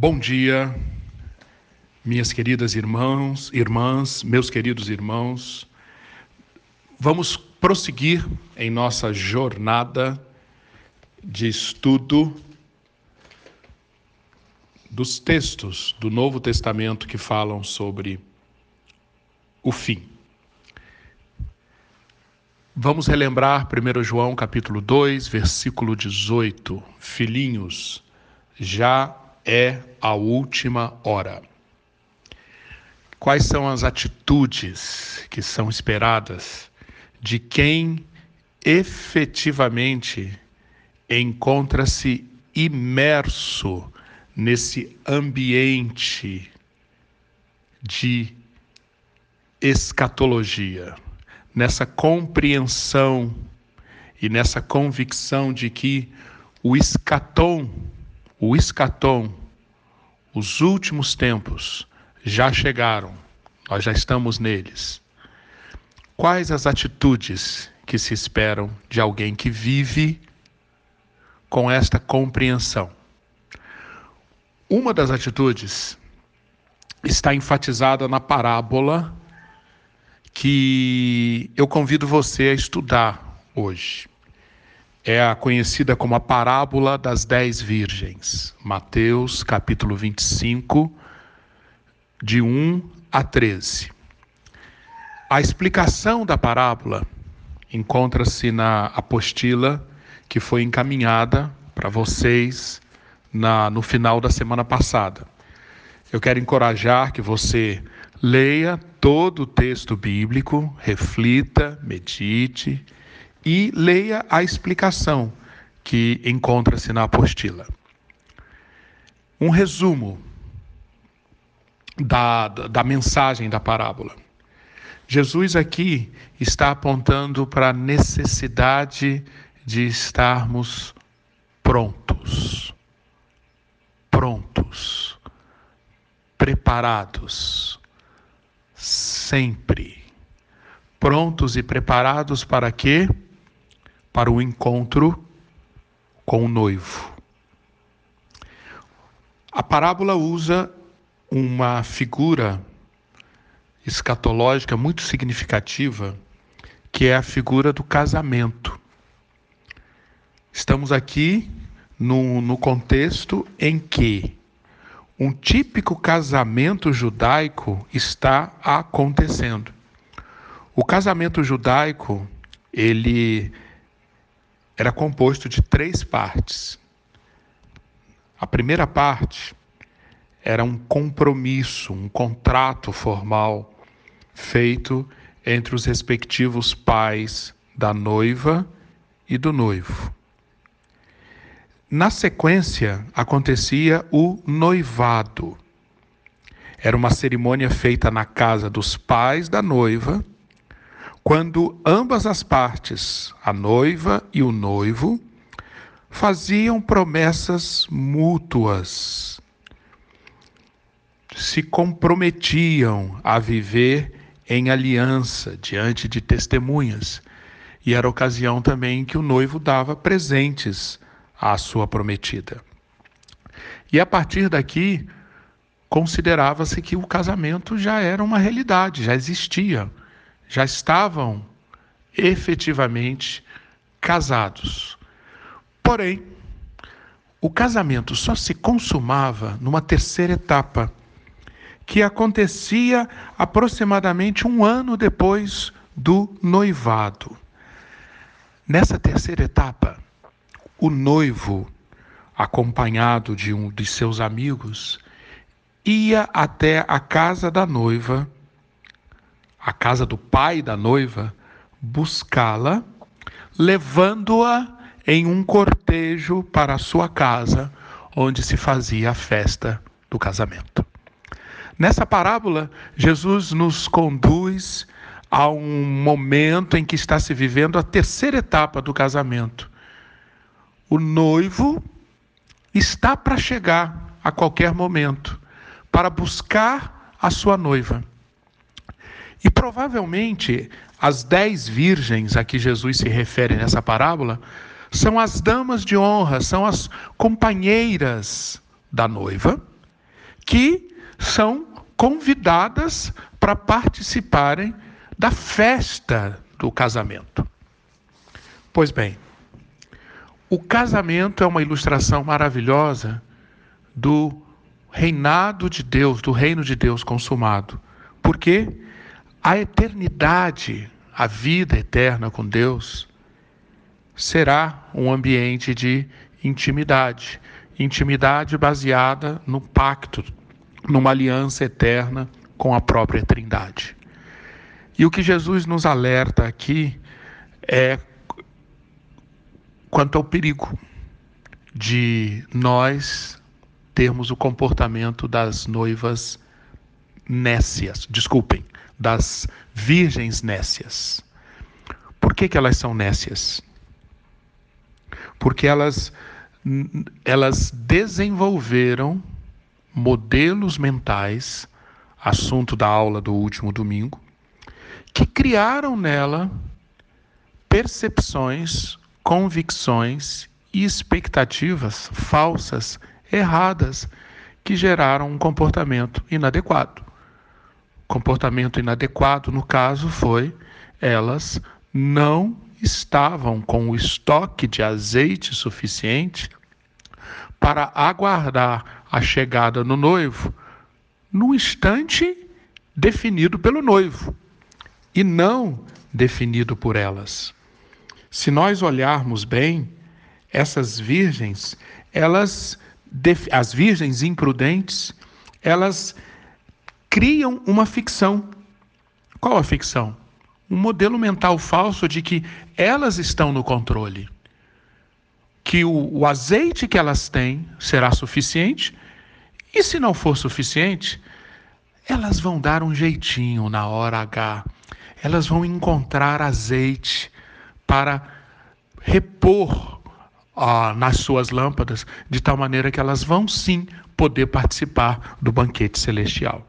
Bom dia, minhas queridas irmãos, irmãs, meus queridos irmãos. Vamos prosseguir em nossa jornada de estudo dos textos do Novo Testamento que falam sobre o fim. Vamos relembrar 1 João capítulo 2, versículo 18. Filhinhos, já é a última hora. Quais são as atitudes que são esperadas de quem efetivamente encontra-se imerso nesse ambiente de escatologia, nessa compreensão e nessa convicção de que o escatom, o escatom, os últimos tempos já chegaram, nós já estamos neles. Quais as atitudes que se esperam de alguém que vive com esta compreensão? Uma das atitudes está enfatizada na parábola que eu convido você a estudar hoje. É a conhecida como a parábola das dez virgens. Mateus, capítulo 25, de 1 a 13. A explicação da parábola encontra-se na apostila que foi encaminhada para vocês na, no final da semana passada. Eu quero encorajar que você leia todo o texto bíblico, reflita, medite e leia a explicação que encontra-se na apostila. Um resumo da, da mensagem da parábola. Jesus aqui está apontando para a necessidade de estarmos prontos, prontos, preparados, sempre. Prontos e preparados para quê? Para o encontro com o noivo. A parábola usa uma figura escatológica muito significativa, que é a figura do casamento. Estamos aqui no, no contexto em que um típico casamento judaico está acontecendo. O casamento judaico, ele era composto de três partes. A primeira parte era um compromisso, um contrato formal feito entre os respectivos pais da noiva e do noivo. Na sequência, acontecia o noivado. Era uma cerimônia feita na casa dos pais da noiva, quando ambas as partes, a noiva e o noivo, faziam promessas mútuas se comprometiam a viver em aliança diante de testemunhas. E era ocasião também que o noivo dava presentes à sua prometida. E a partir daqui, considerava-se que o casamento já era uma realidade, já existia, já estavam efetivamente casados. Porém, o casamento só se consumava numa terceira etapa, que acontecia aproximadamente um ano depois do noivado. Nessa terceira etapa, o noivo, acompanhado de um de seus amigos, ia até a casa da noiva, a casa do pai da noiva, buscá-la, levando-a em um cortejo para a sua casa, onde se fazia a festa do casamento. Nessa parábola, Jesus nos conduz a um momento em que está se vivendo a terceira etapa do casamento. O noivo está para chegar a qualquer momento para buscar a sua noiva. E provavelmente as dez virgens a que Jesus se refere nessa parábola são as damas de honra, são as companheiras da noiva que são convidadas para participarem da festa do casamento. Pois bem, o casamento é uma ilustração maravilhosa do reinado de Deus, do reino de Deus consumado. Porque a eternidade, a vida eterna com Deus, será um ambiente de intimidade. Intimidade baseada no pacto, numa aliança eterna com a própria Trindade. E o que Jesus nos alerta aqui é quanto ao perigo de nós termos o comportamento das noivas nécias, desculpem, das virgens nécias. Por que, que elas são nécias? Porque elas, elas desenvolveram modelos mentais, assunto da aula do último domingo, que criaram nela percepções, convicções e expectativas falsas, erradas, que geraram um comportamento inadequado. Comportamento inadequado, no caso, foi elas não estavam com o estoque de azeite suficiente para aguardar a chegada do noivo no instante definido pelo noivo e não definido por elas. Se nós olharmos bem, essas virgens, elas as virgens imprudentes, elas criam uma ficção. Qual a ficção? Um modelo mental falso de que elas estão no controle. Que o, o azeite que elas têm será suficiente, e se não for suficiente, elas vão dar um jeitinho na hora H elas vão encontrar azeite para repor ah, nas suas lâmpadas, de tal maneira que elas vão sim poder participar do banquete celestial.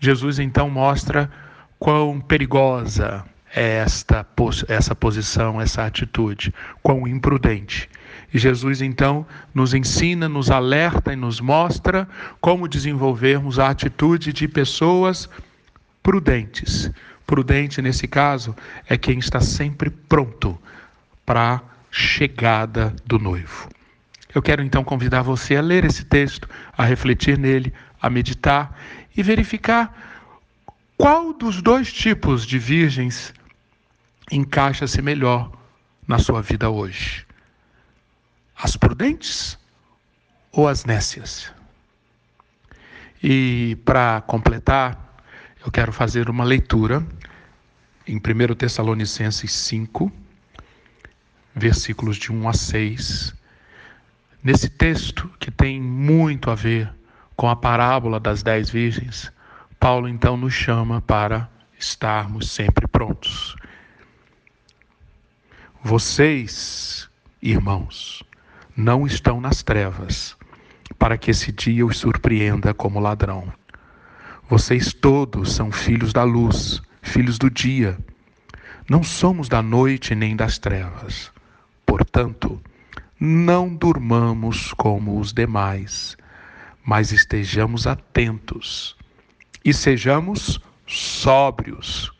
Jesus então mostra quão perigosa é esta essa posição, essa atitude, quão imprudente. E Jesus então nos ensina, nos alerta e nos mostra como desenvolvermos a atitude de pessoas prudentes, Prudente nesse caso é quem está sempre pronto para a chegada do noivo. Eu quero então convidar você a ler esse texto, a refletir nele, a meditar e verificar qual dos dois tipos de virgens encaixa-se melhor na sua vida hoje: as prudentes ou as nécias? E para completar, eu quero fazer uma leitura em 1 Tessalonicenses 5, versículos de 1 a 6. Nesse texto, que tem muito a ver com a parábola das dez virgens, Paulo então nos chama para estarmos sempre prontos. Vocês, irmãos, não estão nas trevas, para que esse dia os surpreenda como ladrão. Vocês todos são filhos da luz, filhos do dia. Não somos da noite nem das trevas. Portanto, não durmamos como os demais, mas estejamos atentos e sejamos sóbrios.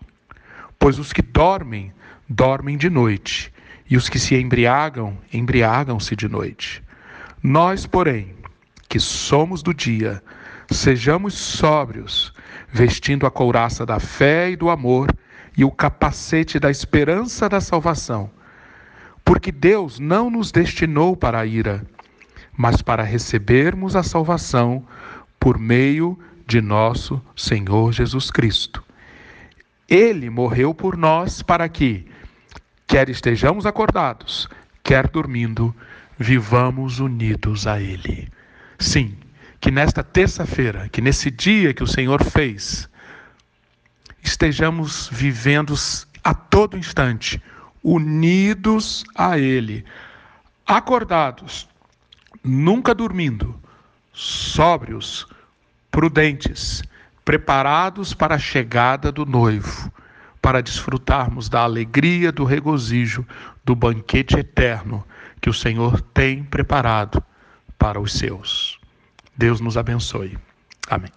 Pois os que dormem, dormem de noite, e os que se embriagam, embriagam-se de noite. Nós, porém, que somos do dia, Sejamos sóbrios, vestindo a couraça da fé e do amor e o capacete da esperança da salvação. Porque Deus não nos destinou para a ira, mas para recebermos a salvação por meio de nosso Senhor Jesus Cristo. Ele morreu por nós para que, quer estejamos acordados, quer dormindo, vivamos unidos a Ele. Sim, que nesta terça-feira, que nesse dia que o Senhor fez, estejamos vivendo a todo instante, unidos a Ele, acordados, nunca dormindo, sóbrios, prudentes, preparados para a chegada do noivo, para desfrutarmos da alegria, do regozijo, do banquete eterno que o Senhor tem preparado para os seus. Deus nos abençoe. Amém.